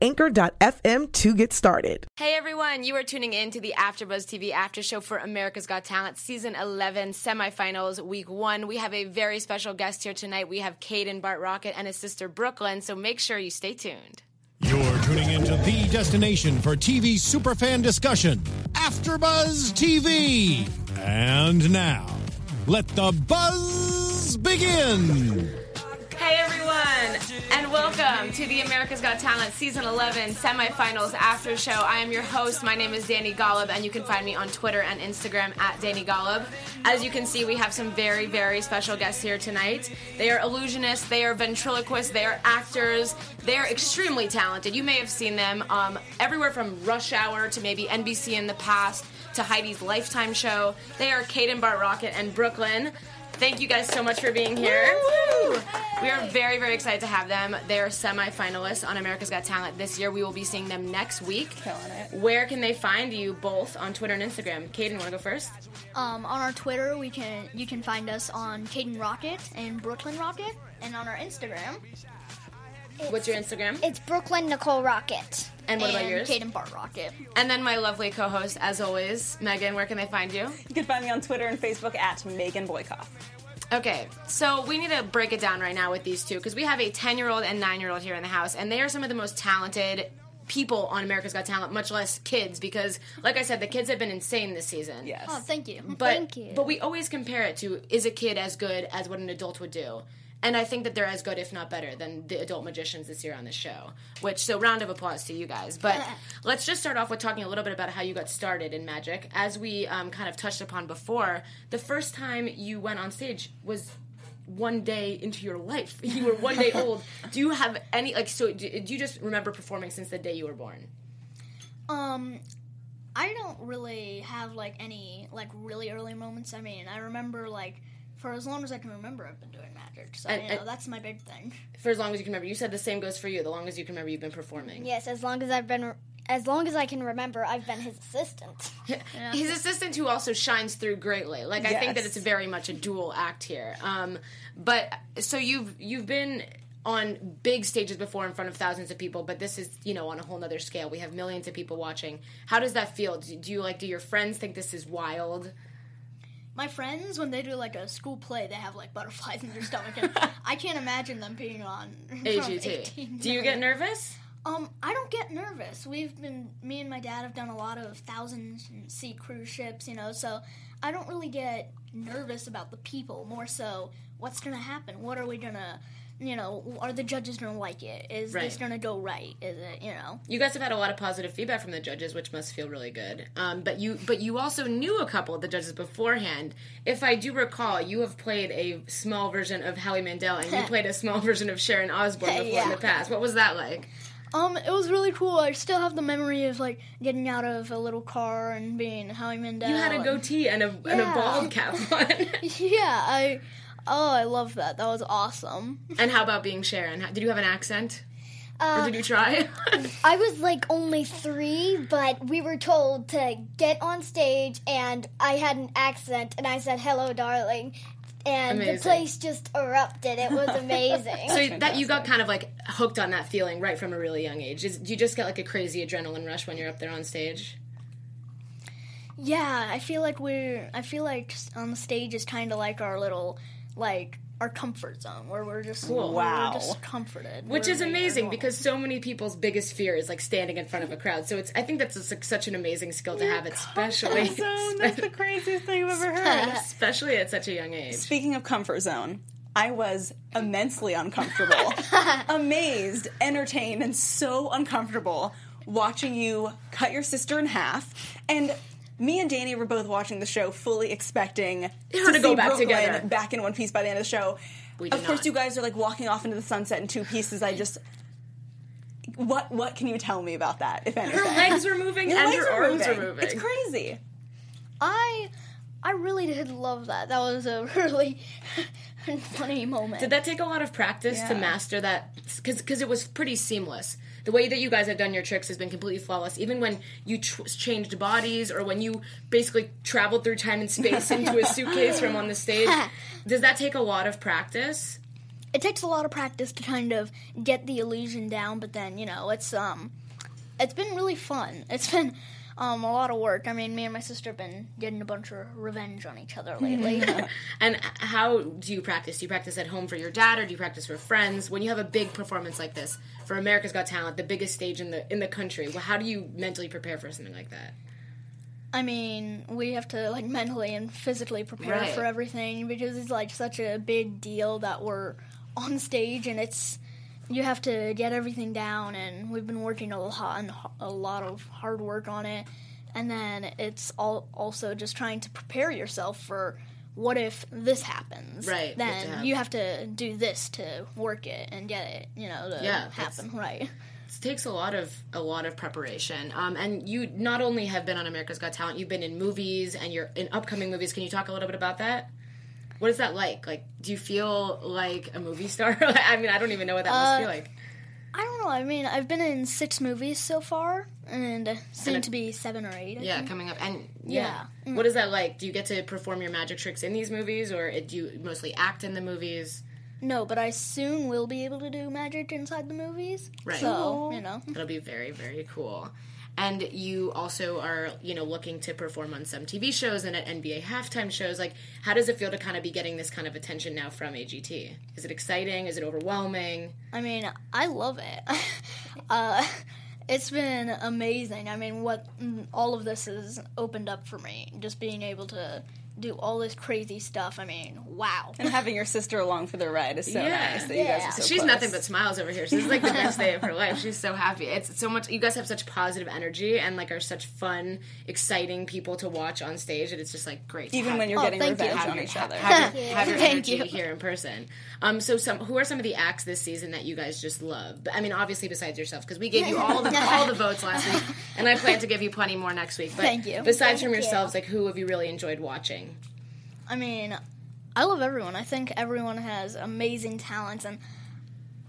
anchor.fm to get started. Hey everyone, you are tuning in to the AfterBuzz TV after show for America's Got Talent season 11 semifinals week 1. We have a very special guest here tonight. We have Kadan Bart Rockett and his sister Brooklyn, so make sure you stay tuned. You're tuning into the destination for TV superfan discussion, AfterBuzz TV. And now, let the buzz begin. Hey everyone, and welcome to the America's Got Talent season 11 semifinals after show. I am your host. My name is Dani Golub, and you can find me on Twitter and Instagram at Dani Golub. As you can see, we have some very, very special guests here tonight. They are illusionists, they are ventriloquists, they are actors, they are extremely talented. You may have seen them um, everywhere from Rush Hour to maybe NBC in the past to Heidi's Lifetime show. They are Kadan Bart Rockett and Brooklyn. Thank you guys so much for being here. We are very, very excited to have them. They are semi-finalists on America's Got Talent this year. We will be seeing them next week. Killing it. Where can they find you both on Twitter and Instagram? Kadan, want to go first? Um, on our Twitter, we can you can find us on Kadan Rockett and Brooklyn Rockett, and on our Instagram, What's your Instagram? It's Brooklyn Nicole Rockett. And what about and yours? Kadan Bart Rockett. And then my lovely co-host, as always, Megan. Where can they find you? You can find me on Twitter and Facebook at Megan Boykoff. Okay, so we need to break it down right now with these two because we have a 10 year old and 9 year old here in the house, and they are some of the most talented people on America's Got Talent, much less kids, because, like I said, the kids have been insane this season. Yes. Oh, thank you. But, Thank you. But we always compare it to is a kid as good as what an adult would do? And I think that they're as good, if not better, than the adult magicians this year on the show. Which, so round of applause to you guys. But let's just start off with talking a little bit about how you got started in magic. As we um, kind of touched upon before, the first time you went on stage was one day into your life. You were one day old. Do you have any, like, so do, do you just remember performing since the day you were born? Um, I don't really have like any like really early moments. I mean, I remember like for as long as I can remember, I've been doing magic. So And- you know and- that's my big thing. For as long as you can remember. You said the same goes for you. The long as you can remember, you've been performing. Yes, as long as I've been, as long as I can remember, I've been his assistant. His assistant who also shines through greatly. Like I think that it's very much a dual act here. Um, but so you've you've been on big stages before in front of thousands of people, but this is you know on a whole nother scale. We have millions of people watching. How does that feel? Do, do you like? Do your friends think this is wild? My friends, when they do like a school play, they have like butterflies in their stomach, and I can't imagine them being on in front of AGT. Do you get nervous? Um, I don't get nervous. We've been, me and my dad have done a lot of thousand seat cruise ships, you know, so I don't really get nervous about the people. More so, what's gonna happen? What are we gonna, you know, are the judges gonna like it? Is Right. this gonna go right? Is it, you know? You guys have had a lot of positive feedback from the judges, which must feel really good. Um, but you, but you also knew a couple of the judges beforehand. If I do recall, you have played a small version of Howie Mandel, and you played a small version of Sharon Osbourne before in the past. What was that like? Um, it was really cool. I still have the memory of like getting out of a little car and being Howie Mandel. You had a goatee and a and a bald cap on. Yeah, I. Oh, I love that. That was awesome. and how about being Sharon? Did you have an accent, or Uh, did you try? I was like only three, but we were told to get on stage, and I had an accent, and I said "Hello, darling," and Amazing. the place just erupted. It was amazing. so that you got kind of like hooked on that feeling right from a really young age. Is, do you just get like a crazy adrenaline rush when you're up there on stage? Yeah, I feel like we're. I feel like on the stage is kind of like our little, like our comfort zone where we're just Cool. Wow. we're just comforted, Which We're is amazing because so many people's biggest fear is like standing in front of a crowd. So it's I think that's just, like, such an amazing skill to have, especially zone. That's the craziest thing I've ever heard. especially at such a young age. Speaking of comfort zone, I was immensely uncomfortable, amazed, entertained, and so uncomfortable watching you cut your sister in half. And me and Dani were both watching the show, fully expecting Her to go see back Brooklyn together. back in one piece by the end of the show. We of course, not. you guys are like walking off into the sunset in two pieces. I just What what can you tell me about that, if anything? Your legs were moving Your and legs your are arms moving. were moving. It's crazy. I I really did love that. That was a really funny moment. Did that take a lot of practice to master that? Because it was pretty seamless. The way that you guys have done your tricks has been completely flawless. Even when you tr- changed bodies or when you basically traveled through time and space into a suitcase from on the stage, does that take a lot of practice? it takes a lot of practice to kind of get the illusion down, but then you know it's um, it's been really fun. It's been um a lot of work. I mean, me and my sister have been getting a bunch of revenge on each other lately. And how do you practice? Do you practice at home for your dad, or do you practice for friends? When you have a big performance like this for America's Got Talent, the biggest stage in the in the country, well, how do you mentally prepare for something like that? I mean, we have to like mentally and physically prepare Right. for everything because it's like such a big deal that we're on stage and it's you have to get everything down and we've been working a lot and a lot of hard work on it and then it's all also just trying to prepare yourself for what if this happens Right, you have to then have- you have to do this to work it and get it you know to Yeah, happen right It takes a lot of a lot of preparation. Um, and you not only have been on America's Got Talent, you've been in movies and you're in upcoming movies. Can you talk a little bit about that? What is that like? Like, do you feel like a movie star? I mean, I don't even know what that must feel like. I don't know. I mean, I've been in six movies so far, and uh, soon to be seven or eight. I Yeah, think. coming up. And yeah. Yeah. What is that like? Do you get to perform your magic tricks in these movies or do you mostly act in the movies? No, but I soon will be able to do magic inside the movies. Right. So you know, That'll be very, very cool. And you also are, you know, looking to perform on some TV shows and at NBA halftime shows. Like, how does it feel to kind of be getting this kind of attention now from AGT? Is it exciting? Is it overwhelming? I mean, I love it. uh, it's been amazing. I mean, what mm, all of this has opened up for me, just being able to do all this crazy stuff. I mean, wow. And having your sister along for the ride is so Yeah. nice that you guys Yeah. are so She's close. nothing but smiles over here. She's like the best day of her life. She's so happy. It's so much. You guys have such positive energy and like are such fun, exciting people to watch on stage. And it's just like great. even when you're Oh, getting thank you. revenge have on your, each other. have your, have your Thank energy you. here in person. Um, so some who are some of the acts this season that you guys just love? I mean, obviously besides yourselves, because we gave you all the all the votes last week, and I plan to give you plenty more next week. But Thank you. Besides from Thank you. yourselves, like who have you really enjoyed watching? I mean, I love everyone. I think everyone has amazing talents, and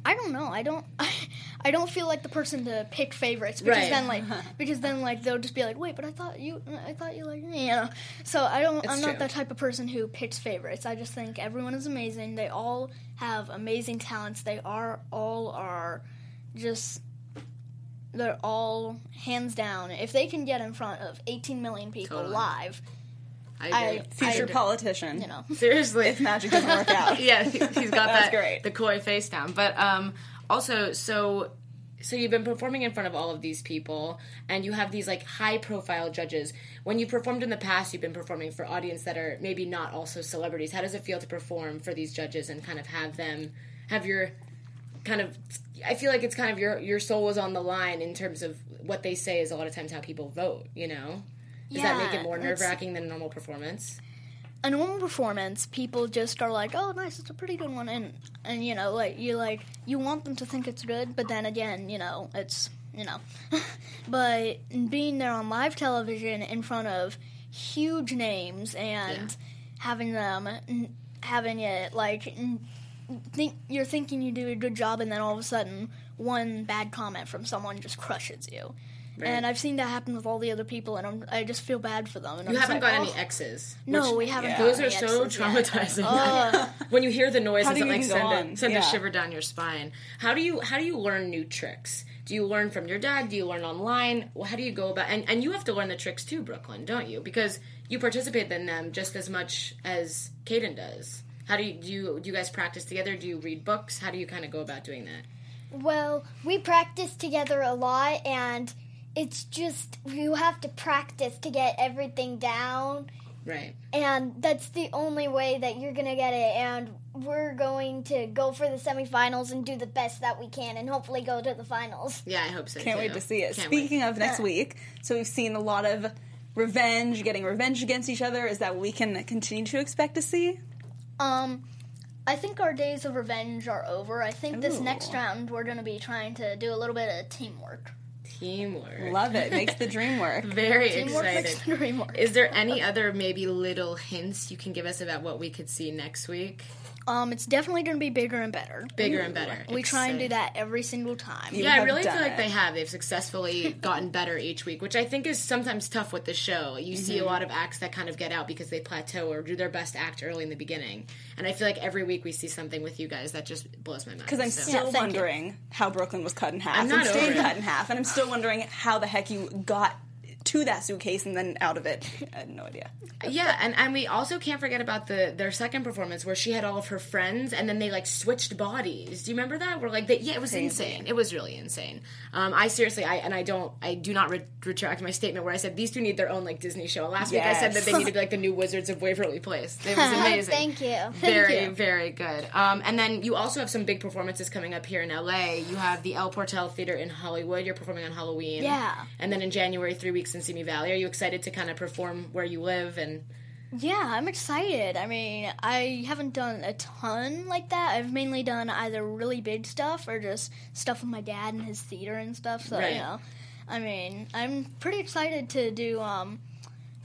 I don't know. I don't. I, don't feel like the person to pick favorites because Right. then like because then like they'll just be like, wait, but I thought you, I thought you liked me, you know. So I don't. I'm true. not that type of person who picks favorites. I just think everyone is amazing. They all have amazing talents. They are all are just. They're all hands down. If they can get in front of 18 million people Totally. live, I I- agree. Future I politician. you know. Seriously, If magic doesn't work out. yeah, he- he's got That's that great. the coy face down. But um, also, so so you've been performing in front of all of these people, and you have these like high profile judges. When you performed in the past, you've been performing for audience that are maybe not also celebrities. How does it feel to perform for these judges and kind of have them have your kind of? I feel like it's kind of your your soul is on the line in terms of what they say is a lot of times how people vote. You know. Does that make it more nerve wracking than a normal performance? a normal performance, people just are like, "Oh, nice, it's a pretty good one," and and you know, like you like you want them to think it's good, but then again, you know, it's you know, but being there on live television in front of huge names and Yeah. having them having it like think you're thinking you do a good job, and then all of a sudden one bad comment from someone just crushes you. And I've seen that happen with all the other people, and I'm, I just feel bad for them. And You I'm haven't like, got any "Oh." X's. No, which- we haven't. yeah. got Those are so exes yet. traumatizing. Ugh. when you hear the noise, How it's like send a, on? send a shiver down your spine. How do you how do you learn new tricks? Do you learn from your dad? Do you learn online? Well, how do you go about? And and you have to learn the tricks too, Brooklyn, don't you? Because you participate in them just as much as Kadan does. How do you do? You, do you guys practice together? Do you read books? How do you kind of go about doing that? Well, we practice together a lot, and it's just you have to practice to get everything down, Right. and that's the only way that you're gonna get it. And we're going to go for the semifinals and do the best that we can, and hopefully go to the finals. Yeah, I hope so. Can't too. wait to see it. Can't wait. Speaking of next week, so we've seen a lot of revenge, getting revenge against each other. Is that what we can continue to expect to see? Um, I think our days of revenge are over. I think this next round we're going to be trying to do a little bit of teamwork. Teamwork. Love it. Makes the dream work. Very Teamwork excited. makes the dream work. Is there any other maybe little hints you can give us about what we could see next week? Um, it's definitely going to be bigger and better. Bigger and better. We try and do that every single time. You Yeah, I really feel done like it. they have. They've successfully gotten better each week, which I think is sometimes tough with the show. You see Mm-hmm. a lot of acts that kind of get out because they plateau or do their best act early in the beginning. And I feel like every week we see something with you guys that just blows my mind. Because I'm So- still thank you. wondering how Brooklyn was cut in half. I'm not and stayed over it. cut in half, and I'm still wondering how the heck you got to that suitcase and then out of it. I had no idea. Yeah, and, and we also can't forget about the their second performance where she had all of her friends and then they like switched bodies. Do you remember that? Where like they, yeah, it was Crazy. insane. It was really insane. Um, I seriously, I and I don't, I do not re- retract my statement where I said these two need their own like Disney show. Last week I said that they need to be like the new Wizards of Waverly Place. It was amazing. Thank you. Very, very good. Um, and then you also have some big performances coming up here in LA. You have the El Portal Theater in Hollywood. You're performing on Halloween. Yeah. And then in January, three weeks in Simi Valley. Are you excited to kind of perform where you live and? Yeah, I'm excited. I mean, I haven't done a ton like that. I've mainly done either really big stuff or just stuff with my dad and his theater and stuff. So, Right. you know, I mean, I'm pretty excited to do, um,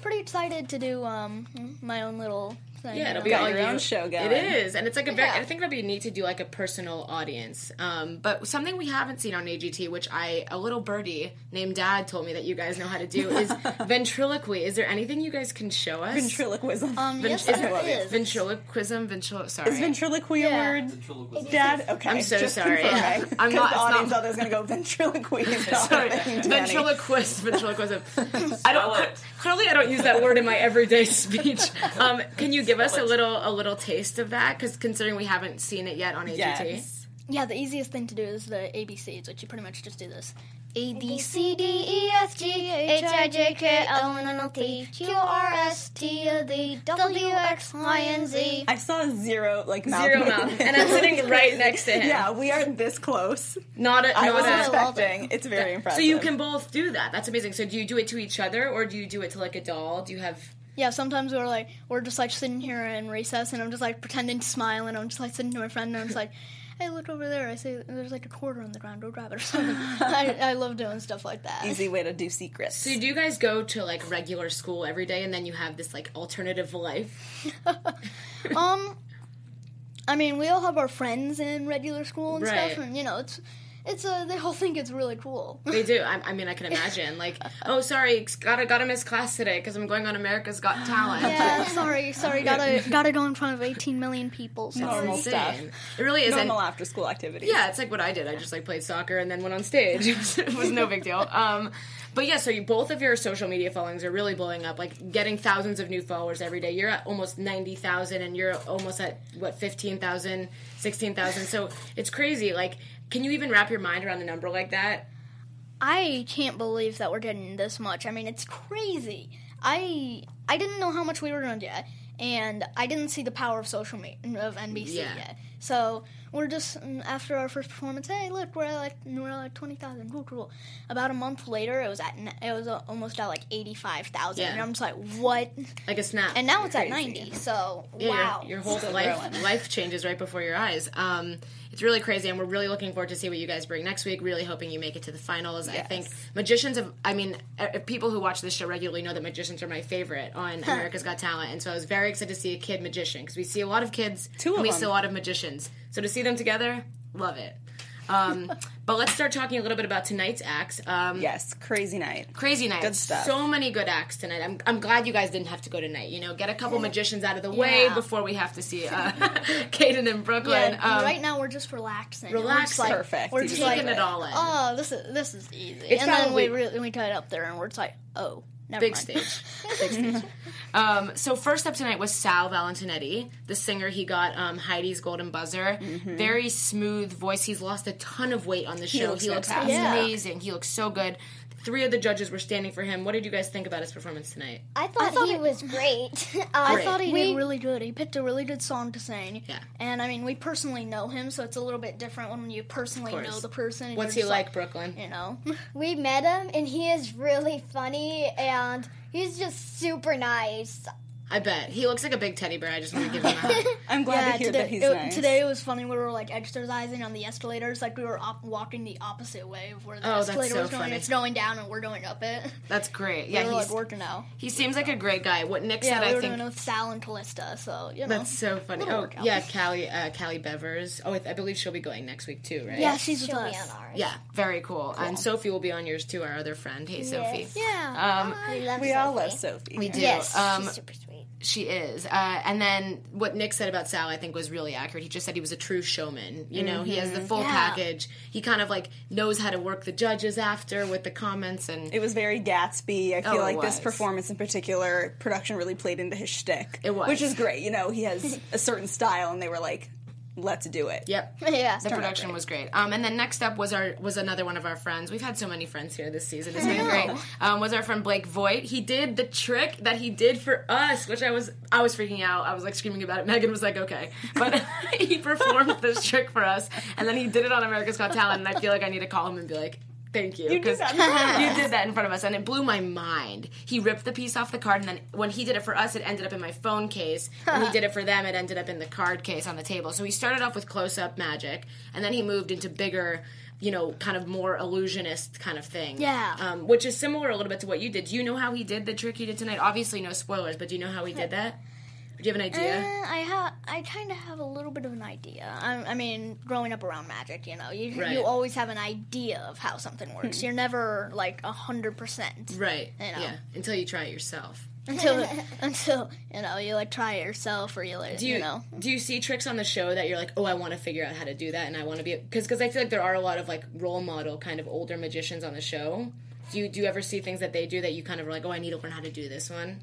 pretty excited to do, um, my own little thing. Yeah, it'll be Got all your you. own show going. It is, and it's like a very. Yeah. I think it'll be neat to do like a personal audience. Um, but something we haven't seen on AGT, which I a little birdie named Dad told me that you guys know how to do, is ventriloquy. Is there anything you guys can show us? Ventriloquism. Um, yes, is there love it. is. Ventriloquism, ventrilo. Sorry, is ventriloquy Yeah. a word? Dad? Okay. I'm so just sorry. confirming. I'm 'Cause not- The audience not- out there's going to go ventriloquy. Sorry, a ventriloquist, ventriloquism. I don't. Clearly, I don't use that word in my everyday speech. Um, can you give us a little, a little taste of that? Because considering we haven't seen it yet on AGT. Yes. Yeah, the easiest thing to do is the ABCs, which you pretty much just do this. A B C D E F G H I J K L M N O P Q R S T U V W X Y and Z. I saw zero like mouth Zero mouth, and I'm sitting right next to him. Yeah, we are this close. Not a, I not wasn't a. I love expecting. It's very impressive. So you can both do that. That's amazing. So do you do it to each other, or do you do it to like a doll? Do you have? Yeah, sometimes we're like we're just like sitting here in recess, and I'm just like pretending to smile, and I'm just like sitting to my friend, and I'm just like, "Hey, look over there! I say there's like a quarter on the ground. Go grab it or something." I, I love doing stuff like that. easy way to do secrets. So do you guys go to like regular school every day, and then you have this like alternative life? Um, I mean, we all have our friends in regular school and Right. stuff, and you know, it's it's uh, they all think it's really cool. They do. I, I mean, I can imagine. Like, oh, sorry, gotta gotta miss class today because I'm going on America's Got Talent. yeah, sorry, sorry, gotta gotta go in front of 18 million people. Sorry. Normal stuff. It really is. and- Normal after school activities. Yeah, it's like what I did. I just like played soccer and then went on stage. It was, it was no big deal. Um, but yeah, so you, both of your social media followings are really blowing up, like getting thousands of new followers every day. You're at almost 90,000 and you're almost at what 15,000, 16,000. So it's crazy. Like, can you even wrap your mind around a number like that? I can't believe that we're getting this much. I mean, it's crazy. I I didn't know how much we were gonna get, and I didn't see the power of social media of NBC Yeah. yet. So we're just mm, after our first performance. Hey, look, we're at like we're at like twenty thousand. Cool, cool. About a month later, it was at it was almost at like eighty five thousand, Yeah. and I'm just like, what? Like a snap. And now it's at ninety. So Yeah, wow. Your, your whole life life changes right before your eyes. Um, it's really crazy, and we're really looking forward to see what you guys bring next week. Really hoping you make it to the finals. I think magicians have. I mean, people who watch this show regularly know that magicians are my favorite on America's Got Talent, and so I was very excited to see a kid magician because we see a lot of kids, Two of and we them. see a lot of magicians. So to see them together, love it. Um, but let's start talking a little bit about tonight's acts. Um, Yes, crazy night. Crazy night. Good stuff. So many good acts tonight. I'm, I'm glad you guys didn't have to go tonight. You know, get a couple magicians out of the way Yeah. before we have to see uh, Kadan in Brooklyn. yeah, Um, right now we're just relaxing. Relaxing. like, Perfect. We're just taking like, it all in. Oh, this is this is easy. It's and then we really we got up there and we're just like, oh, never Big mind. stage. Big stage. Um, so first up tonight was Sal Valentinetti, the singer. He got um, Heidi's Golden Buzzer. Very smooth voice. He's lost a ton of weight on the show. looks he looks fantastic. Yeah. amazing. He looks so good. Three of the judges were standing for him. What did you guys think about his performance tonight? I thought, thought he it- was great. Um, I thought he we- did really good. He picked a really good song to sing. Yeah. And I mean, we personally know him, so it's a little bit different when you personally know the person. What's he just like, Brooklyn? You know. we met him and he is really funny and he's just super nice. I bet he looks like a big teddy bear. I just want to give him a hug. I'm glad Yeah, to hear today, that he's it, nice. today it was funny. We were like exercising on the escalators, like we were op- walking the opposite way of where the Oh, that's escalator so was going. funny. It's going down, and we're going up it. That's great. we Yeah, were like he's, working out. he seems like a great guy. What Nick Yeah, said, we I were think doing it with Sal and Calysta. So you know, that's so funny. Oh workout. yeah, Callie, uh, Callie Bevier. Oh, I I believe she'll be going next week too, right? yeah, she's with She'll be us. on ours. Yeah, very cool. And Sophie will be on yours too, our other friend. Hey, Sophie. Yeah, Um, We love we all love Sophie. we do. Yes, Um, she's super sweet. She is. Uh, and then what Nick said about Sal, I think, was really accurate. He just said he was a true showman. You know, he has the full Yeah. package. He kind of like knows how to work the judges after with the comments and. It was very Gatsby. I feel Oh, like this performance in particular, production really played into his shtick. It was. Which is great. You know, he has a certain style, and they were like, let's do it. Yep. yeah. The production was great. Um, and then next up was our was another one of our friends. We've had so many friends here this season. It's been great. Um, was our friend Blake Vogt. He did the trick that he did for us, which I was I was freaking out. I was like screaming about it. Megan was like, okay, but he performed this trick for us, and then he did it on America's Got Talent. And I feel like I need to call him and be like. Thank you. You did that in front of you did that in front of us, and it blew my mind. He ripped the piece off the card, and then when he did it for us, it ended up in my phone case. When he did it for them, it ended up in the card case on the table. So he started off with close up magic, and then he moved into bigger, you know, kind of more illusionist kind of thing. Yeah. Um, which is similar a little bit to what you did. Do you know how he did the trick he did tonight? Obviously, no spoilers, but do you know how he did that? Do you have an idea? Uh, I have, I kind of have a little bit of an idea. I, I mean, growing up around magic, you know, you Right. you always have an idea of how something works. You're never like a hundred percent right. you know. Yeah. Until you try it yourself. until until you know you like try it yourself or you like Do you, you, know. do you see tricks on the show that you're like, oh, I want to figure out how to do that, and I want to be because because I feel like there are a lot of like role model kind of older magicians on the show. Do you do you ever see things that they do that you kind of are like, oh, I need to learn how to do this one?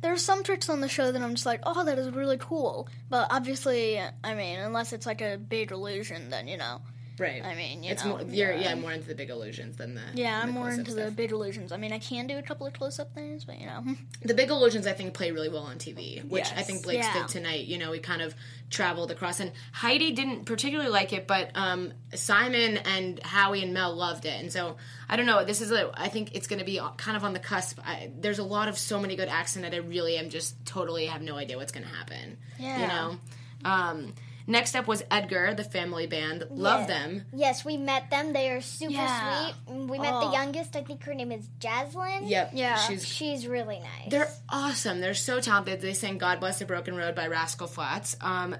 There's some tricks on the show that I'm just like, oh, that is really cool. But obviously, I mean, unless it's like a big illusion, then you know. Right. I mean, you it's know, more you're yeah. more into the big illusions than the Yeah, I'm the more into the big illusions. I mean, I can do a couple of close-up things, but you know. the big illusions I think play really well on TV, which I think Blake Yeah. did tonight. You know, we kind of traveled across, and Heidi didn't particularly like it, but um, Simon and Howie and Mel loved it, and so I don't know. This is a I think it's going to be kind of on the cusp. I, there's a lot of so many good acts in it. I really am just totally have no idea what's going to happen. Yeah. You know. Um, next up was Edgar, the family band. Love Yeah. them. Yes, we met them. They are super Yeah. sweet. We met Oh. the youngest. I think her name is Jaslyn. Yep. Yeah. She's She's really nice. They're awesome. They're so talented. They sang "God Bless the Broken Road" by Rascal Flatts. Um,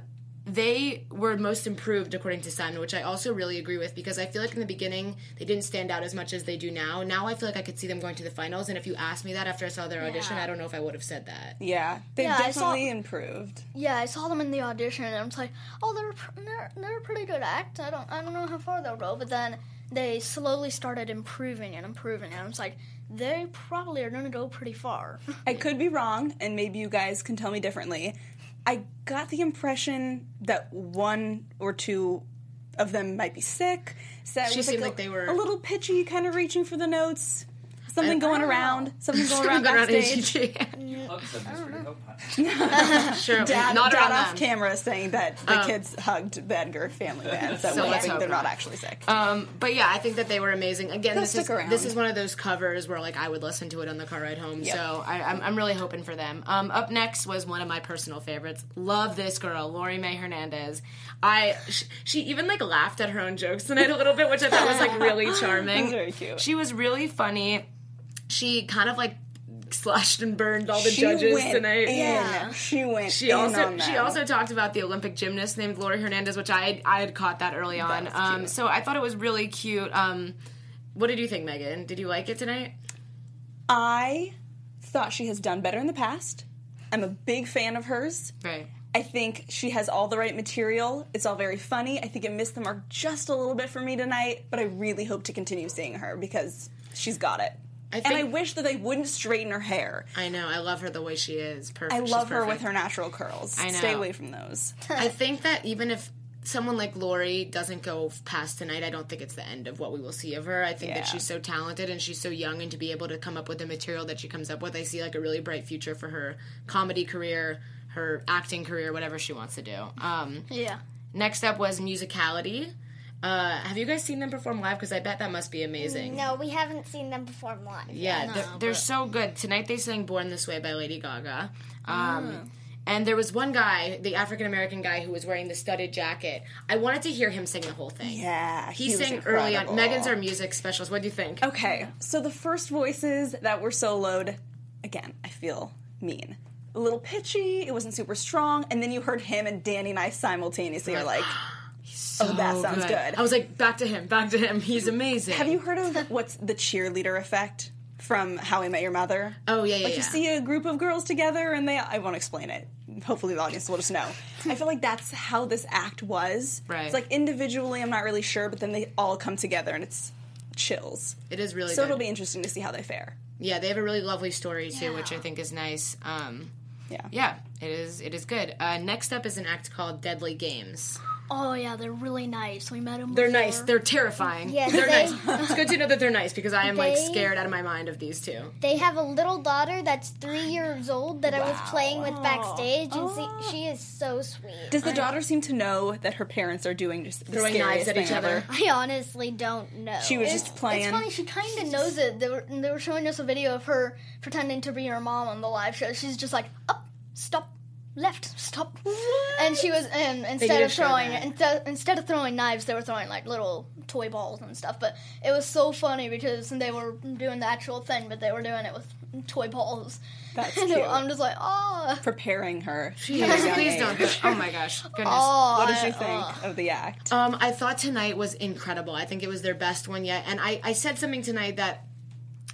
they were most improved according to Simon, which I also really agree with because I feel like in the beginning they didn't stand out as much as they do now. Now I feel like I could see them going to the finals, and if you asked me that after I saw their audition, I don't know if I would have said that. Yeah, they've Yeah, I saw- definitely improved. Yeah, I saw them in the audition, and I was like, "Oh, they're they're they're a pretty good act. I don't I don't know how far they'll go." But then they slowly started improving and improving, and I was like, "They probably are going to go pretty far." I could be wrong, and maybe you guys can tell me differently. I got the impression that one or two of them might be sick. So She seemed a- like they were- a little pitchy, kind of reaching for the notes. Something going around. Something going around Around backstage. ACG. Hugs them, Mr. Goat. sure, Dad, not dad around off them. camera saying that the kids hugged the Edgar family band, so, So we're let's hope they're not not. actually sick. Um, but yeah, I think that they were amazing. Again, They'll this is around. this is one of those covers where like I would listen to it on the car ride home. Yep. So I, I'm, I'm really hoping for them. Um, up next was one of my personal favorites. Love this girl, Lori Mae Hernandez. I sh- she even like laughed at her own jokes tonight a little bit, which I thought was like really charming. was very cute. She was really funny. She kind of like slashed and burned all the she judges tonight. In. Yeah. She went She also she also talked about the Olympic gymnast named Laurie Hernandez, which I had, I had caught that early on. um, so I thought it was really cute. Um, what did you think, Megan? Did you like it tonight? I thought she has done better in the past. I'm a big fan of hers. Right. I think she has all the right material. It's all very funny. I think it missed the mark just a little bit for me tonight, but I really hope to continue seeing her because she's got it. I and I wish that they wouldn't straighten her hair. I know. I love her the way she is. Perfect. I She's love her with her natural curls. I know. Stay away from those. I think that even if someone like Lori doesn't go past tonight, I don't think it's the end of what we will see of her. I think Yeah. that she's so talented and she's so young, and to be able to come up with the material that she comes up with, I see like a really bright future for her comedy career, her acting career, whatever she wants to do. Um, Yeah. Next up was musicality. Uh, have you guys seen them perform live? Because I bet that must be amazing. No, we haven't seen them perform live. Yeah, they're, they're so good. Tonight they sang "Born This Way" by Lady Gaga. Um, And there was one guy, the African American guy, who was wearing the studded jacket. I wanted to hear him sing the whole thing. Yeah, he, he was sang early on. Megan's our music specialist. What do you think? Okay, so the first voices that were soloed, again, I feel mean. A little pitchy, it wasn't super strong, and then you heard him and Dani and I simultaneously are like, oh, that sounds good. I was like, back to him, back to him. He's amazing. Have you heard of what's the cheerleader effect from How I Met Your Mother? Oh yeah, yeah. Like yeah. you see a group of girls together and they I won't explain it. Hopefully the audience will just know. I feel like that's how this act was. Right. It's like individually I'm not really sure, but then they all come together and it's chills. It is really So good. it'll be interesting to see how they fare. yeah, they have a really lovely story too, which I think is nice. Um, Yeah. yeah, it is. It is good. Uh, next up is an act called Deadly Games. Oh yeah, they're really nice. We met them. They're nice. They're terrifying. Yes, they're they- nice. It's good to know that they're nice because I am like scared out of my mind of these two. They have a little daughter that's three years old that I was playing with backstage, and see, oh. she is so sweet. Does the daughter seem to know that her parents are doing just the Throwing knives at each other? I honestly don't know. She was just playing. It's funny. She kind of knows it. They were, they were showing us a video of her pretending to be her mom on the live show. She's just like up, stop, left, stop, and she was. Um, and instead of throwing instead, instead of throwing knives, they were throwing like little toy balls and stuff. But it was so funny because they were doing the actual thing, but they were doing it with toy balls. That's And cute. I'm just like, oh. Preparing her. Yes, please don't. Oh my gosh, goodness. Oh, What did I- you ah. think of the act? Um, I thought tonight was incredible. I think it was their best one yet. And I, I said something tonight that,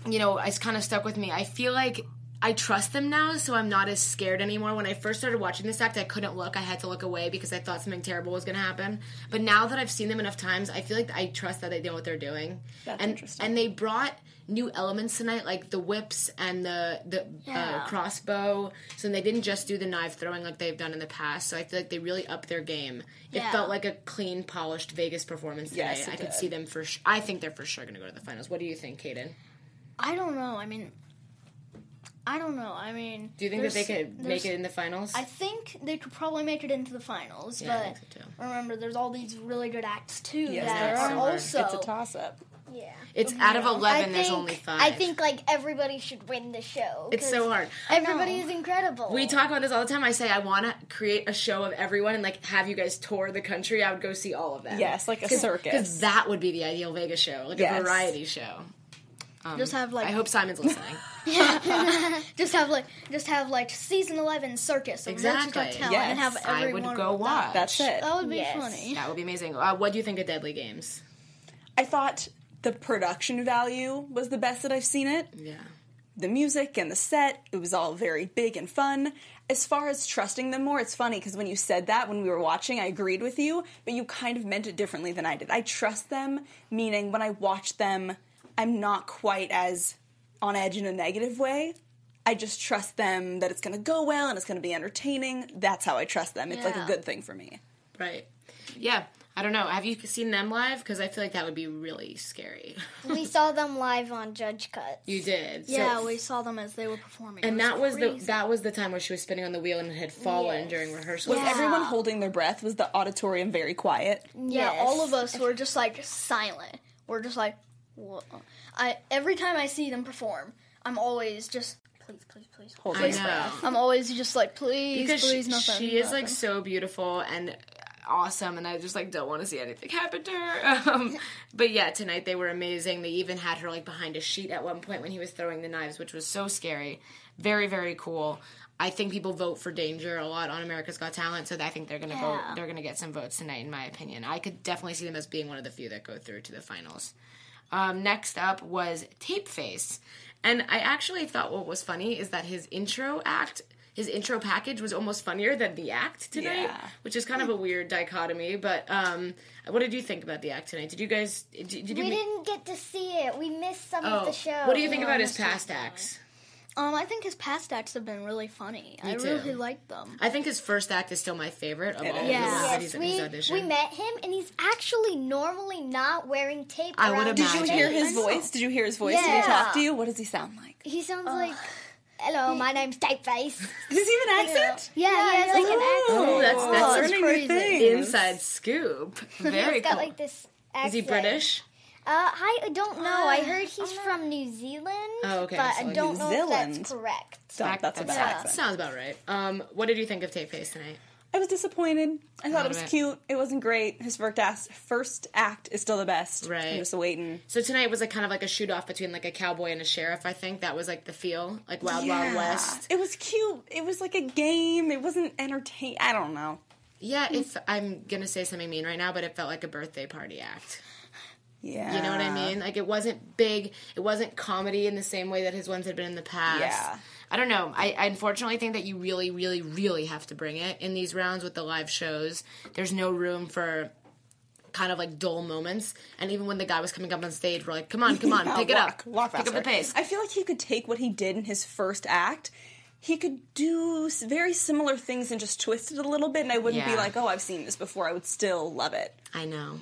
you know, it's kind of stuck with me. I feel like I trust them now, so I'm not as scared anymore. When I first started watching this act, I couldn't look. I had to look away because I thought something terrible was going to happen. But now that I've seen them enough times, I feel like I trust that they know what they're doing. That's and, interesting. And they brought new elements tonight, like the whips and the the uh, crossbow. So they didn't just do the knife throwing like they've done in the past. So I feel like they really upped their game. It Yeah. felt like a clean, polished Vegas performance tonight. Yes, I could see them for. Sh- I think they're for sure going to go to the finals. What do you think, Kadan? I don't know. I mean, I don't know. I mean, Do you think that they could make it in the finals? I think they could probably make it into the finals, Yeah, I but think so too. remember, there's all these really good acts too Yes, that there are are. also. it's a toss up. yeah. it's out of eleven. I there's think, only five. I think like everybody should win the show. It's so hard. Everybody is incredible. We talk about this all the time. I say I want to create a show of everyone and like have you guys tour the country. I would go see all of them. Yes, like a because circus. that would be the ideal Vegas show, like Yes. a variety show. Just have like I hope Simon's listening. just have like just have like season eleven circus of America's Got Exactly. Talent and Yes, have I everyone would go with watch. That. That's it. That would be Yes. funny. that would be amazing. Uh, what do you think of Deadly Games? I thought the production value was the best that I've seen it. Yeah. The music and the set, it was all very big and fun. As far as trusting them more, it's funny because when you said that when we were watching, I agreed with you, but you kind of meant it differently than I did. I trust them, meaning when I watch them, I'm not quite as on edge in a negative way. I just trust them that it's going to go well and it's going to be entertaining. That's how I trust them. It's like a good thing for me. Right. Yeah. I don't know. Have you seen them live? Because I feel like that would be really scary. we saw them live on Judge Cut. you did. So- Yeah, we saw them as they were performing. and It that was the that was the time where she was spinning on the wheel and it had fallen Yes. during rehearsal. Was everyone holding their breath? Was the auditorium very quiet? Yeah, Yes. all of us were just like silent. We're just like, I every time I see them perform, I'm always just please, please, please. I know. I'm always just like please, because please, she, nothing. she is nothing. like so beautiful and awesome and i just like don't want to see anything happen to her um, but yeah tonight they were amazing they even had her like behind a sheet at one point when he was throwing the knives which was so scary very very cool i think people vote for danger a lot on america's got talent so i think they're gonna vote they're gonna get some votes tonight in my opinion i could definitely see them as being one of the few that go through to the finals um, next up was Tape Face. And I actually thought what was funny is that his intro act, his intro package was almost funnier than the act tonight, Yeah. which is kind of a weird dichotomy. But um, what did you think about the act tonight? Did you guys, did, did you We didn't get to see it. We missed some Oh, of the show. what do you think Yeah, about his past acts? Um, I think his past acts have been really funny. I too. really like them. I think his first act is still my favorite of all of the is. ones that Yes, he's, we, he's auditioned. we met him, and he's actually normally not wearing tape. I would around imagine. Did you hear his voice? Did you hear his voice? Did he talk to you? What does he sound like? He sounds like, "Hello, my name's Tapeface." Does he have an accent? Yeah, he has like an accent. Oh, that's, that's learning new crazy. things. inside scoop. Very He's got like this accent. Is he British? Uh, I don't know. I heard he's from New Zealand. Oh, okay, But so I don't New know if Zealand. that's correct. Don't, that's a bad That accent. sounds about right. Um, what did you think of Tape Face tonight? I was disappointed. I thought it was bit. cute. It wasn't great. His first act, first act is still the best. Right. I'm just waiting. So tonight was like kind of like a shoot off between like a cowboy and a sheriff. I think that was like the feel, like Wild Wild West. It was cute. It was like a game. It wasn't entertain. I don't know. Yeah, if I'm gonna say something mean right now, but it felt like a birthday party act. Yeah. You know what I mean? Like it wasn't big. It wasn't comedy in the same way that his ones had been in the past. Yeah. I don't know. I, I unfortunately think that you really, really, really have to bring it in these rounds with the live shows. There's no room for kind of like dull moments. And even when the guy was coming up on stage, we're like, "Come on, come on, Yeah, pick it up, Walk pick up the pace." I feel like he could take what he did in his first act. He could do very similar things and just twist it a little bit, and I wouldn't be like, "Oh, I've seen this before." I would still love it. I know.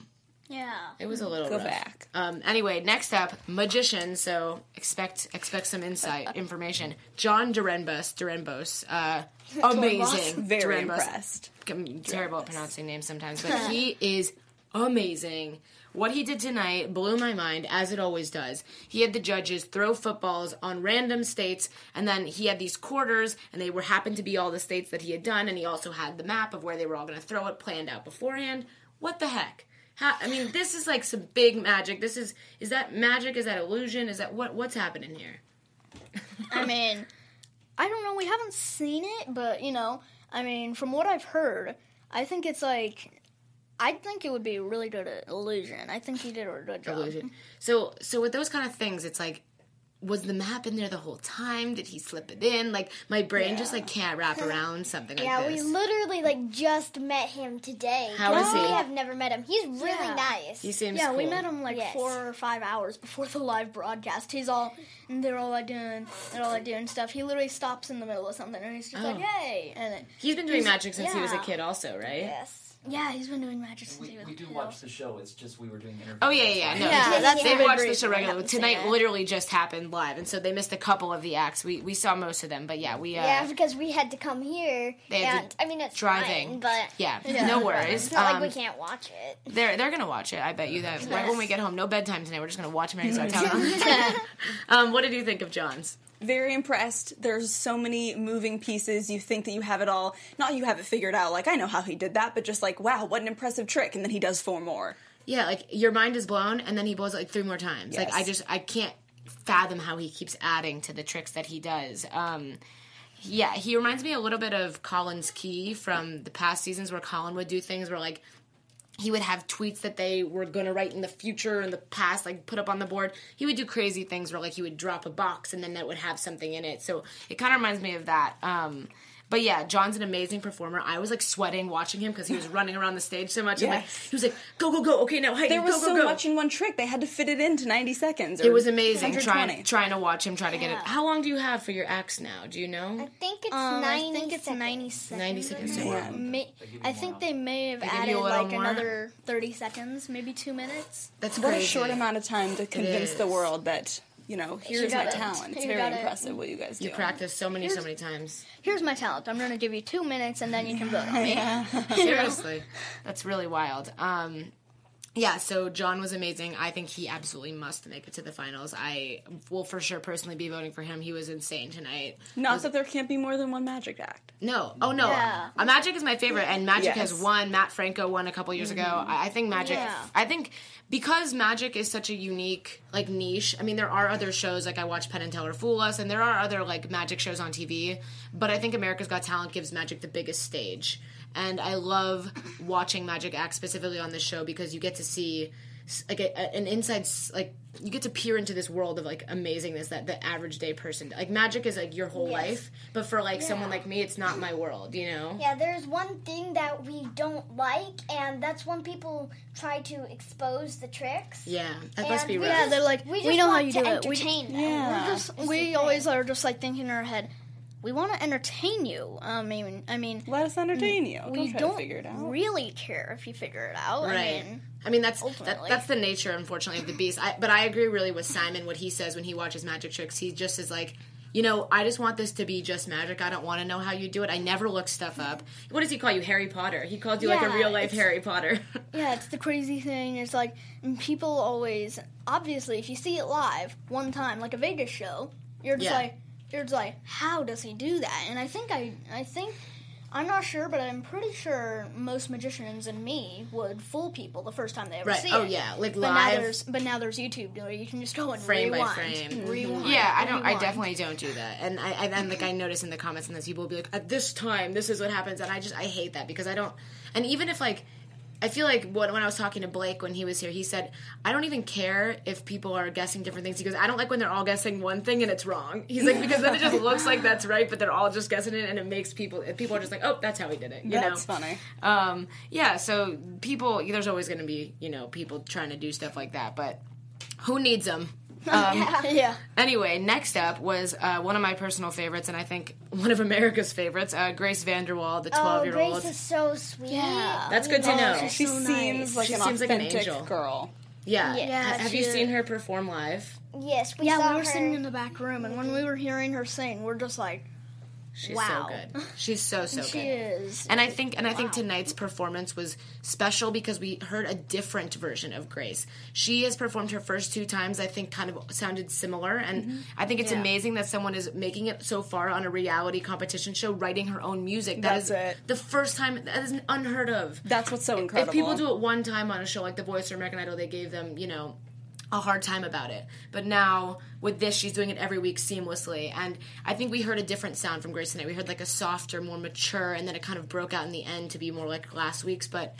Yeah. It was a little Go rough. back. Um, anyway, next up, magician. So expect expect some insight information. Jon Durenbus, Dorenbos, uh, amazing. Very Dorenbos. impressed. I'm terrible at pronouncing names sometimes, but he is amazing. What he did tonight blew my mind, as it always does. He had the judges throw footballs on random states, and then he had these quarters, and they were happened to be all the states that he had done, and he also had the map of where they were all going to throw it planned out beforehand. What the heck? How, I mean, this is like some big magic. This is is that magic? Is that illusion? Is that what what's happening here? I mean, I don't know. We haven't seen it, but you know, I mean, from what I've heard, I think it's like. I think it would be a really good illusion. I think he did a good job. illusion. So so with those kind of things, it's like was the map in there the whole time? Did he slip it in? Like my brain just like can't wrap around something like this. Yeah, we literally like just met him today. How is We he? have never met him. He's really Yeah. nice. he seems Yeah, we met him like Yes. four or five hours before the live broadcast. He's all, and they're all like doing, they're all like doing stuff. He literally stops in the middle of something, and he's just like, Oh. "Hey!" And then, He's been doing magic since he was a kid, also, right? yes. Yeah, he's been doing magic since We, he was. we do you watch the show. It's just we were doing interviews. Oh yeah, yeah, yeah. No, Yeah, they- that's they the watch the show regularly. Tonight literally just happened live, and so they missed a couple of the acts. We we saw most of them, but yeah, we uh, Yeah, because we had to come here. They had and to- I mean, it's driving. fine, but yeah, no worries. it's not Um, like we can't watch it. They're they're gonna watch it. I bet you that. Right when we get home, no bedtime tonight. We're just gonna watch America's Got um, what did you think of Jon's? Very impressed. There's so many moving pieces. You think that you have it all. Not you have it figured out. Like I know how he did that, but just like wow, what an impressive trick. And then he does four more. Yeah, like your mind is blown, and then he blows it like three more times. Like I just I can't fathom how he keeps adding to the tricks that he does. Um, yeah, he reminds me a little bit of Collins Key from the past seasons, where Colin would do things where like he would have tweets that they were going to write in the future and the past like put up on the board. He would do crazy things where like he would drop a box and then that would have something in it. So it kind of reminds me of that um but yeah, Jon's an amazing performer. I was like sweating watching him because he was running around the stage so much. And like he was like, "Go, go, go! Okay, now, hey, There was go, so go!" much in one trick. They had to fit it into 90 seconds. Or It was amazing trying trying to watch him try to get it. How long do you have for your acts now? Do you I know? think it's Um, 90 I think it's seconds. 90 seconds. 90 seconds. or Yeah. May, I think they may have give you added like more? another 30 seconds, maybe two minutes. That's What crazy. a short amount of time to convince the world that you know here's my gotta- talent. It's you very gotta- impressive what you guys do. You practice so many, so many times. Here's my talent. I'm gonna give you two minutes, and then you can vote on me. Seriously, that's really wild. Um, yeah, so Jon was amazing. I think he absolutely must make it to the finals. I will for sure personally be voting for him. He was insane tonight. Not that there can't be more than one magic act. No, oh no, Yeah. uh, Magic is my favorite, and Magic has won. Matt Franco won a couple years ago. I, I think Magic. Yeah. I think because Magic is such a unique like niche. I mean, there are other shows like I watch Penn and Teller Fool Us, and there are other like Magic shows on TV. But I think America's Got Talent gives Magic the biggest stage, and I love watching Magic act specifically on this show because you get to see like a, a- an inside like you get to peer into this world of like amazingness that the average day person like magic is like your whole life but for like someone like me it's not my world you know Yeah, there's one thing that we don't like, and that's when people try to expose the tricks. yeah that must be we rough Yeah, they're like, We we, just know how you to do it. We. Yeah. We're just, we always are just like thinking in our head. We want to entertain you. I mean, I mean, Let us entertain you. we don't try don't figure it out. really care if you figure it out. I right mean, I mean that's that, ultimately. that's the nature unfortunately of the beast I, but i agree really with simon what he says when he watches magic tricks he just is like you know, I just want this to be just magic. I don't want to know how you do it. I never look stuff up. What does he call you, Harry Potter? He called you like a real life Harry Potter. Yeah, it's the crazy thing. It's like people always obviously if you see it live one time, like a Vegas show, you're just Yeah. like you're like, how does he do that? And I think I I think I'm not sure, but I'm pretty sure most magicians and me would fool people the first time they ever Right. see Oh, it. Oh yeah. Like, but live- Now there's, but now there's YouTube where you can just go and frame rewind, by frame. rewind. Yeah, I don't. I definitely don't do that. And I, I and like I notice in the comments and this people will be like, at this time, this is what happens, and I just I hate that because I don't. And even if like. I feel like when, when I was talking to Blake when he was here, he said, I don't even care if people are guessing different things. He goes, I don't like when they're all guessing one thing and it's wrong. He's like, because then it just looks like that's right, but they're all just guessing it and it makes people, people are just like, oh, that's how he did it. You That's know? funny. Um, yeah, so people, there's always going to be, you know, people trying to do stuff like that, but who needs them? Um, Yeah. Anyway, next up was uh, one of my personal favorites, and I think one of America's favorites, uh, Grace VanderWaal, the Oh, 12 year old. Oh, Grace is so sweet. Yeah. That's good to Oh, know. she's She so seems nice. like She an seems like an angel. girl. Yeah. Yeah, Ha- have you seen her perform live? Yes, we Yeah, saw we were her. sitting in the back room, and when we were hearing her sing, we're just like, She's Wow. so good. She's so so she good. is. And I think and I think tonight's performance was special because we heard a different version of Grace. She has performed her first two times I think kind of sounded similar and mm-hmm. I think it's Yeah. amazing that someone is making it so far on a reality competition show writing her own music. That That's is it. the first time that is unheard of. That's what's so incredible. If people do it one time on a show like The Voice or American Idol, they gave them, you know, a hard time about it. But now with this, she's doing it every week seamlessly. And I think we heard a different sound from Grace tonight. We heard like a softer, more mature, and then it kind of broke out in the end to be more like last week's. But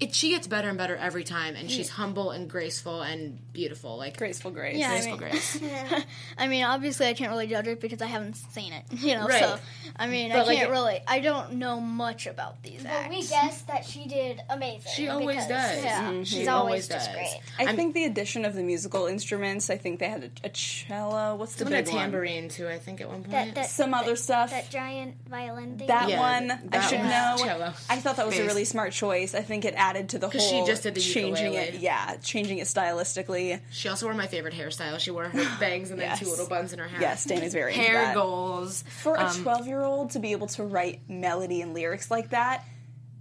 it, she gets better and better every time, and she's humble and graceful and beautiful. Like graceful Grace. Yeah, I graceful mean- Grace. I mean, obviously, I can't really judge it because I haven't seen it. You know, Right. so I mean, But, I like, can't it- really. I don't know much about these But acts. we guessed that she did amazing. She always because does. Yeah. Mhm. She's She always always just does. great. I I'm- think the addition of the musical instruments. I think they had a, a cello. What's the Even a big one? tambourine too. I think at one point. That, that, Some other stuff. that giant violin thing. That Yeah, one, that I should one. know. Cello. I thought that was a really smart choice. I think it added to the whole she just did the changing it. Yeah, changing it stylistically. she also wore my favorite hairstyle. She wore her bangs and then two little buns in her hair. Yes, Dani's very hair goals For a Um, twelve-year-old to be able to write melody and lyrics like that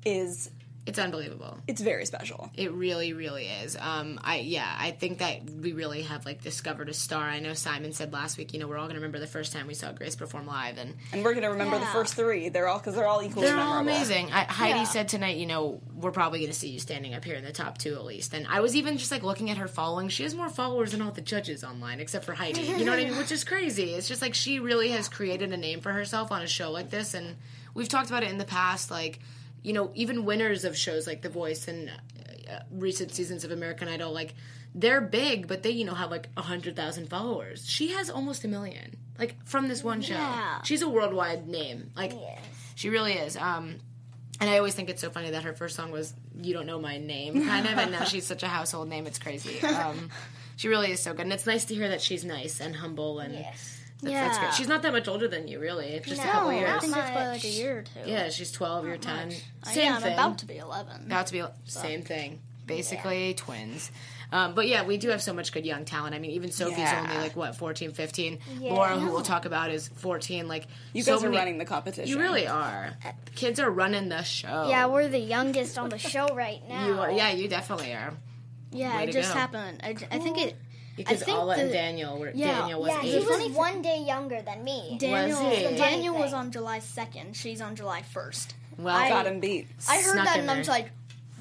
is It's unbelievable. it's very special. It really, really is. Um, I yeah, I think that we really have like discovered a star. I know Simon said last week, you know, we're all gonna remember the first time we saw Grace perform live, and And we're gonna remember the first three. They're all because they're all equally they're all amazing. I, Heidi Yeah. said tonight, you know, we're probably gonna see you standing up here in the top two at least. And I was even just like looking at her following. She has more followers than all the judges online, except for Heidi. You know what I mean? Which is crazy. It's just like she really has created a name for herself on a show like this, and we've talked about it in the past, like. You know, even winners of shows like The Voice and uh, recent seasons of American Idol, like they're big, but they you know have like a hundred thousand followers. She has almost a million, like from this one show. Yeah. She's a worldwide name. Like she really is. Um, and I always think it's so funny that her first song was "You Don't Know My Name," kind of, and now she's such a household name. It's crazy. Um, she really is so good, and it's nice to hear that she's nice and humble, and Yes. That's, that's Yeah. great. She's not that much older than you, really. It's just a couple not years. I think it's by like a year or two. Yeah, she's twelve. You're ten. Uh, Same yeah, I'm thing. about to be 11. About to be same thing. Basically twins. Um, but yeah, we do have so much good young talent. I mean, even Sophie's Yeah. only like what 14, 15. Yeah. Laura, who we'll talk about, is 14. Like You so guys are many- running the competition. You really are. Kids are running the show. Yeah, we're the youngest on the show right now. You are. Yeah, you definitely are. Yeah, Way it just go. happened. I think it. Because think Alla and Daniel were. Yeah. Daniel was Yeah, he was funny one day younger than me. Daniel, he? Daniel was on July 2nd. She's on July 1st. well, I- got him beat. I heard Snuck that and I was there. like,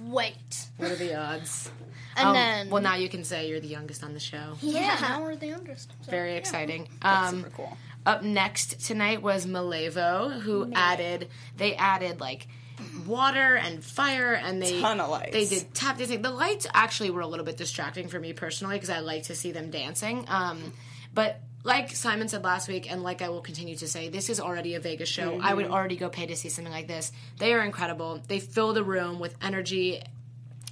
wait. what are the odds? And Um, then. well, now you can say you're the youngest on the show. yeah, now we're the youngest. So, Very yeah. exciting. That's Um, super cool. Up next tonight was Malevo, who added they added like water and fire and they Ton of lights. They did tap dancing. The lights actually were a little bit distracting for me personally because I like to see them dancing. Um, but like Simon said last week, and like I will continue to say, this is already a Vegas show. I would already go pay to see something like this. They are incredible. They fill the room with energy.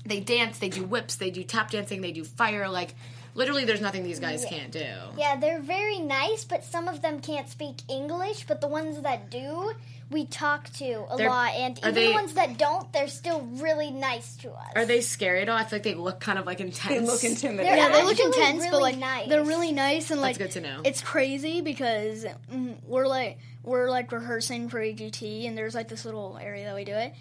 They dance. They do whips. They do tap dancing. They do fire. Like literally there's nothing these guys can't do. Yeah, they're very nice, but some of them can't speak English. But the ones that do, we talk to a They're- lot, and even they- the ones that don't, they're still really nice to us. Are they scary at all? I feel like they look kind of like intense. They look intimidating. They're Yeah, they look actually intense, but like nice. they're really nice and like good to know. It's crazy because mm, we're like we're like rehearsing for AGT, and there's like this little area that we do it.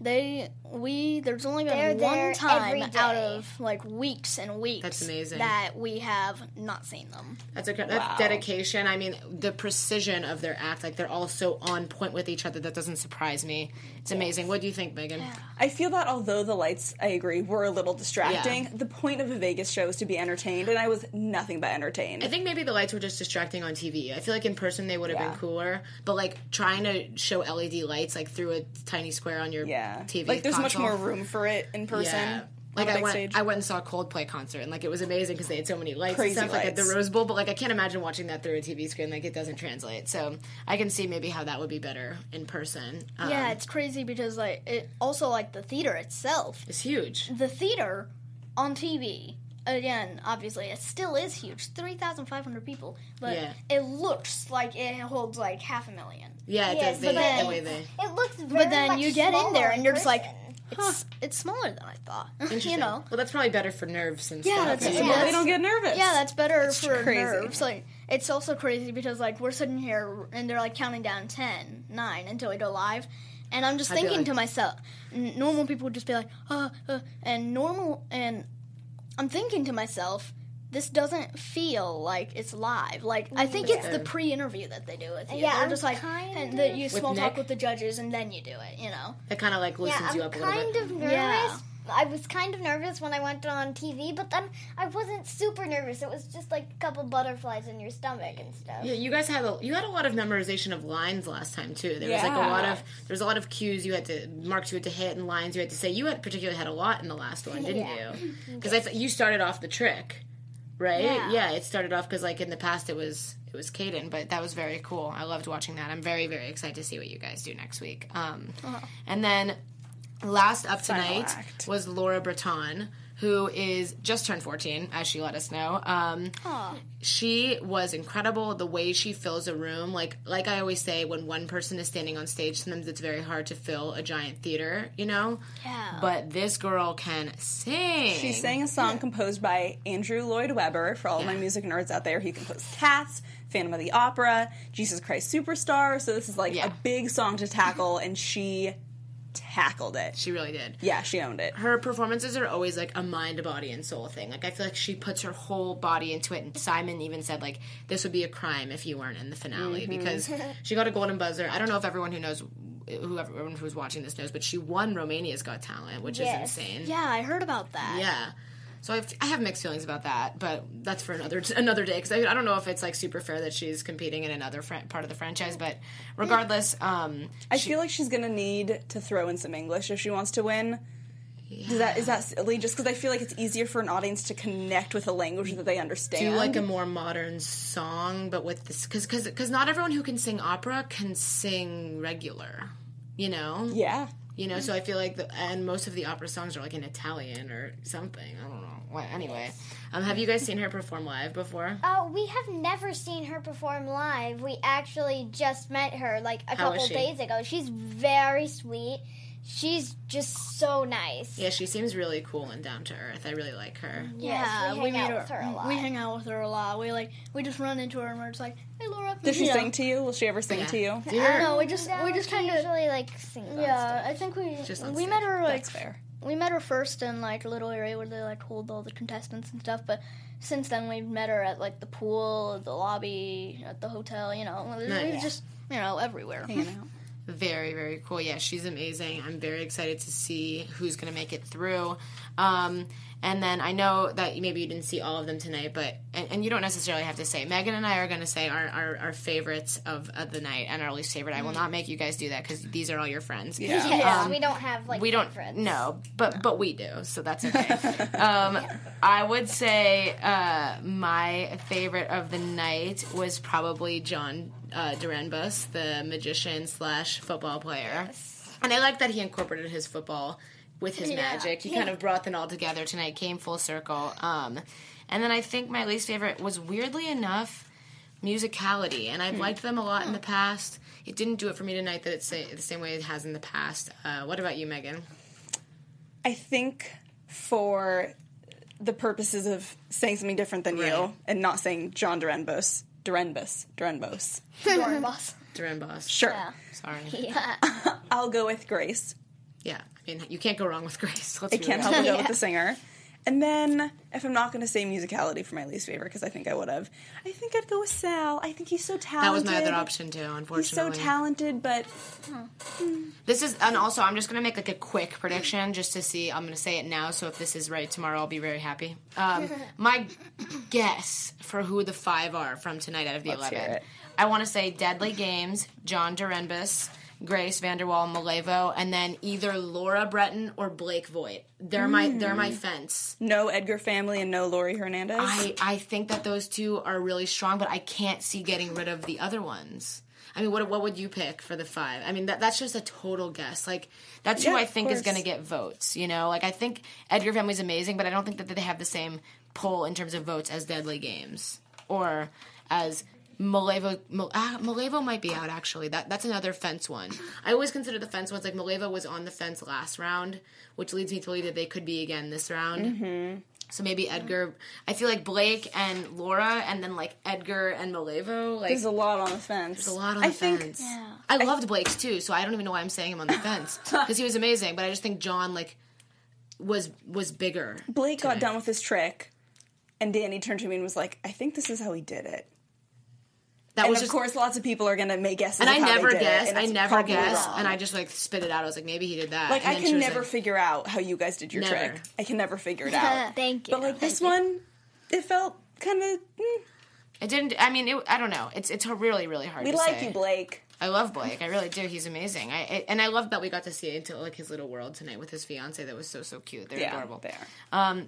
They we there's only been They're there one time out day. of like weeks and weeks That's amazing. that we have not seen them. That's a that's Wow. dedication. I mean, the precision of their act, like they're all so on point with each other. That doesn't surprise me. It's amazing. What do you think, Megan? I feel that although the lights, I agree, were a little distracting, Yeah. the point of a Vegas show is to be entertained, and I was nothing but entertained. I think maybe the lights were just distracting on TV. I feel like in person they would have Yeah. been cooler, but like trying to show LED lights like through a tiny square on your yeah. TV. Like, there's much more room for it in person. Yeah. Like a I big went, stage. I went and saw a Coldplay concert, and like it was amazing because they had so many lights Crazy and stuff, like at the. Rose Bowl. But like I can't imagine watching that through a TV screen; like it doesn't translate. So I can see maybe how that would be better in person. Um, yeah, it's crazy because like it also like the theater itself. is huge. The theater on TV again, obviously, it still is huge, three thousand five hundred people, but Yeah. it looks like it holds like half a million. Yeah, it Yes, does. They, but then- the way they. It looks very But then much you get in there and you're just like, person. it's it's smaller than I thought. you know. Well, that's probably better for nerves and Yeah, stuff. that's- yeah. well, they don't get nervous. Yeah, that's better for crazy. nerves. Like it's also crazy because like we're sitting here and they're like counting down 10, 9 until we go live. And I'm just I'd thinking like- to myself, n- normal people would just be like, uh, uh, and normal, and I'm thinking to myself, this doesn't feel like it's live. Like I think it's the pre-interview that they do with you. Yeah, They're I'm just like, kind and that you With small Nick? talk with the judges, and then you do it. You know. That kind of like loosens Yeah, you I'm up a little kind of nervous. Yeah. I was kind of nervous when I went on TV, but then I wasn't super nervous. It was just like a couple butterflies in your stomach and stuff. Yeah, you guys had a you had a lot of memorization of lines last time too. There was like a lot Yeah. of there's a lot of cues you had to marks you had to hit and lines you had to say. You had particularly had a lot in the last one, didn't Yeah. you? Because I th- you started off the trick, right? Yeah. it started off because like in the past it was it was Kadan, but that was very cool. I loved watching that. I'm very very excited to see what you guys do next week. Um, and then last up tonight act. was Laura Bretan. Who is just turned 14, as she let us know. Um, she was incredible the way she fills a room like like i always say when one person is standing on stage sometimes it's very hard to fill a giant theater you know Yeah. but this girl can sing She sang a song composed by Andrew Lloyd Webber. For all my music nerds out there, he composed Cats, Phantom of the Opera, Jesus Christ Superstar. So this is like Yeah. a big song to tackle, and she tackled it. she really did Yeah, she owned it. her performances are always like a mind body and soul thing like i feel like she puts her whole body into it and simon even said like this would be a crime if you weren't in the finale mm-hmm. because she got a golden buzzer i don't know if everyone who knows whoever everyone who's watching this knows but she won romania's got talent which Yes. is insane Yeah, I heard about that. Yeah. So I've, I have mixed feelings about that, but that's for another another day because I, I don't know if it's like super fair that she's competing in another fran- part of the franchise. But regardless, um, I feel like she's gonna need to throw in some English if she wants to win. Does that is that silly? Just because I feel like it's easier for an audience to connect with a language that they understand. do like a more modern song, but with this because because because not everyone who can sing opera can sing regular. You know. yeah. You know, so I feel like the and most of the opera songs are like in Italian or something. I don't know. Well, anyway, um, have you guys seen her perform live before? Uh, we have never seen her perform live. We actually just met her like a How is couple days ago. She's very sweet. She's just so nice. Yeah, she seems really cool and down to earth. I really like her. Yeah, we we, hang meet out her. with her a lot. We hang out with her a lot. We like we just run into her and we're just like, "Hey, Laura." Does she know. sing to you? Will she ever sing Yeah. to you? Do you hear- No, we just No, we just kind of usually like sing. yeah. stage. I think we Just we met her like That's fair. We met her first in like a little area where they like hold all the contestants and stuff. But since then, we've met her at like the pool, the lobby, at the hotel. You know, we've Nice. just you know everywhere. Hanging out. Very, very cool. Yeah, she's amazing. I'm very excited to see who's going to make it through. Um, and then I know that maybe you didn't see all of them tonight, but and, and you don't necessarily have to say. Megan and I are going to say our, our, our favorites of, of the night and our least favorite. I will not make you guys do that because these are all your friends. Yeah. Yes, Um, we don't have like we don't favorites. no but but we do so that's okay um i would say uh my favorite of the night was probably john uh Dorenbos, the magician slash football player and i like that he incorporated his football with his magic he kind of brought them all together tonight came full circle um And then I think my least favorite was weirdly enough musicality, and I've Hmm. liked them a lot in the past. It didn't do it for me tonight that it's the same way it has in the past. Uh, what about you, Megan? I think for the purposes of saying something different than Right. you and not saying John Dorenbos, Dorenbos, Dorenbos. Duran Boss. Sure. Yeah. Sorry. Yeah. I'll go with Grace. Yeah, I mean, you can't go wrong with Grace. Let's I can't help but go Yeah. with the singer. And then, if I'm not going to say musicality for my least favorite, because I think I would have, I think I'd go with Sal. I think he's so talented. That was my other option too, Unfortunately, He's so talented, but This is, and also I'm just gonna make like a quick prediction just to see. I'm gonna say it now, so if this is right tomorrow, I'll be very happy. Um, my guess for who the five are from tonight out of the Let's eleven. I want to say Deadly Games, John Dorenbos, Grace VanderWaal, Malevo, and then either Laura Bretan or Blake Vogt. They're my they're my hmm. fence. no Edgar family and no Laurie Hernandez. I, I think that those two are really strong, but I can't see getting rid of the other ones. I mean, what what would you pick for the five? I mean, that that's just a total guess. Like that's who I think is going to get votes. You know, like I think Edgar Family's amazing, but I don't think that they have the same pull in terms of votes as Deadly Games or as Malevo. Mal- ah, Malevo might be out actually. That that's another fence one. I always consider the fence ones like Malevo was on the fence last round, which leads me to believe that they could be again this round. Mm-hmm. So maybe Edgar. I feel like Blake and Laura, and then like Edgar and Malevo. Like There's a lot on the fence. there's a lot on I the think fence. I loved Blake's too, so I don't even know why I'm saying him on the fence because he was amazing. But I just think John like was was bigger. Blake got done with his trick, and Dani turned to me and was like, "I think this is how he did it." That And was of just. course, lots of people are going to make guesses. and I never guess. it, and I never guess. wrong. and I just like spit it out. I was like, maybe he did that. like And I can never like- figure out how you guys did your Never. trick. I can never figure it out. Thank you. But like this you. one, it felt kind of. Mm, It didn't. I mean, it, I don't know. It's it's really really hard. we to like say. you, Blake. I love Blake. I really do. He's amazing. I, I and I love that we got to see into like his little world tonight with his fiance. That was so so cute. They're Yeah, adorable. they are. Um,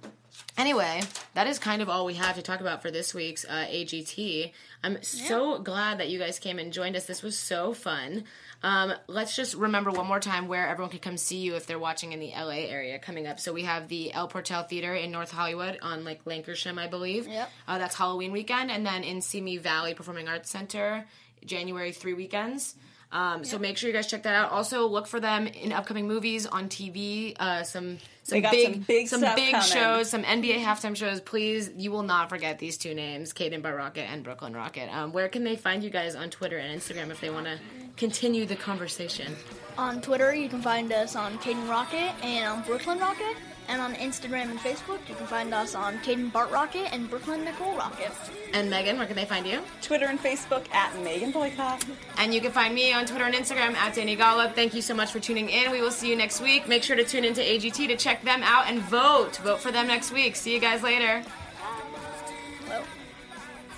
anyway, that is kind of all we have to talk about for this week's uh, AGT. I'm so glad that you guys came and joined us. This was so fun. Um, let's just remember one more time where everyone can come see you if they're watching in the LA area coming up. So we have the El Portal Theater in North Hollywood on like Lankershim, I believe. Yep. Uh, that's Halloween weekend, and then in Simi Valley Performing Arts Center, January three weekends. Um, So make sure you guys check that out. Also, look for them in upcoming movies on TV. Uh, some some big some big stuff big coming. shows, some NBA halftime shows. Please, you will not forget these two names, Kadan Bart Rockett and Brooklyn Rockett. Um, where can they find you guys on Twitter and Instagram if they want to continue the conversation? On Twitter, you can find us on Kadan Rockett and on Brooklyn Rockett. And on Instagram and Facebook, you can find us on Kadan Bart Rockett and Brooklyn Nicole Rockett. And Megan, where can they find you? Twitter and Facebook at Megan Boykoff. And you can find me on Twitter and Instagram at Dani Golub. Thank you so much for tuning in. We will see you next week. Make sure to tune into AGT to check them out and vote. Vote for them next week. See you guys later.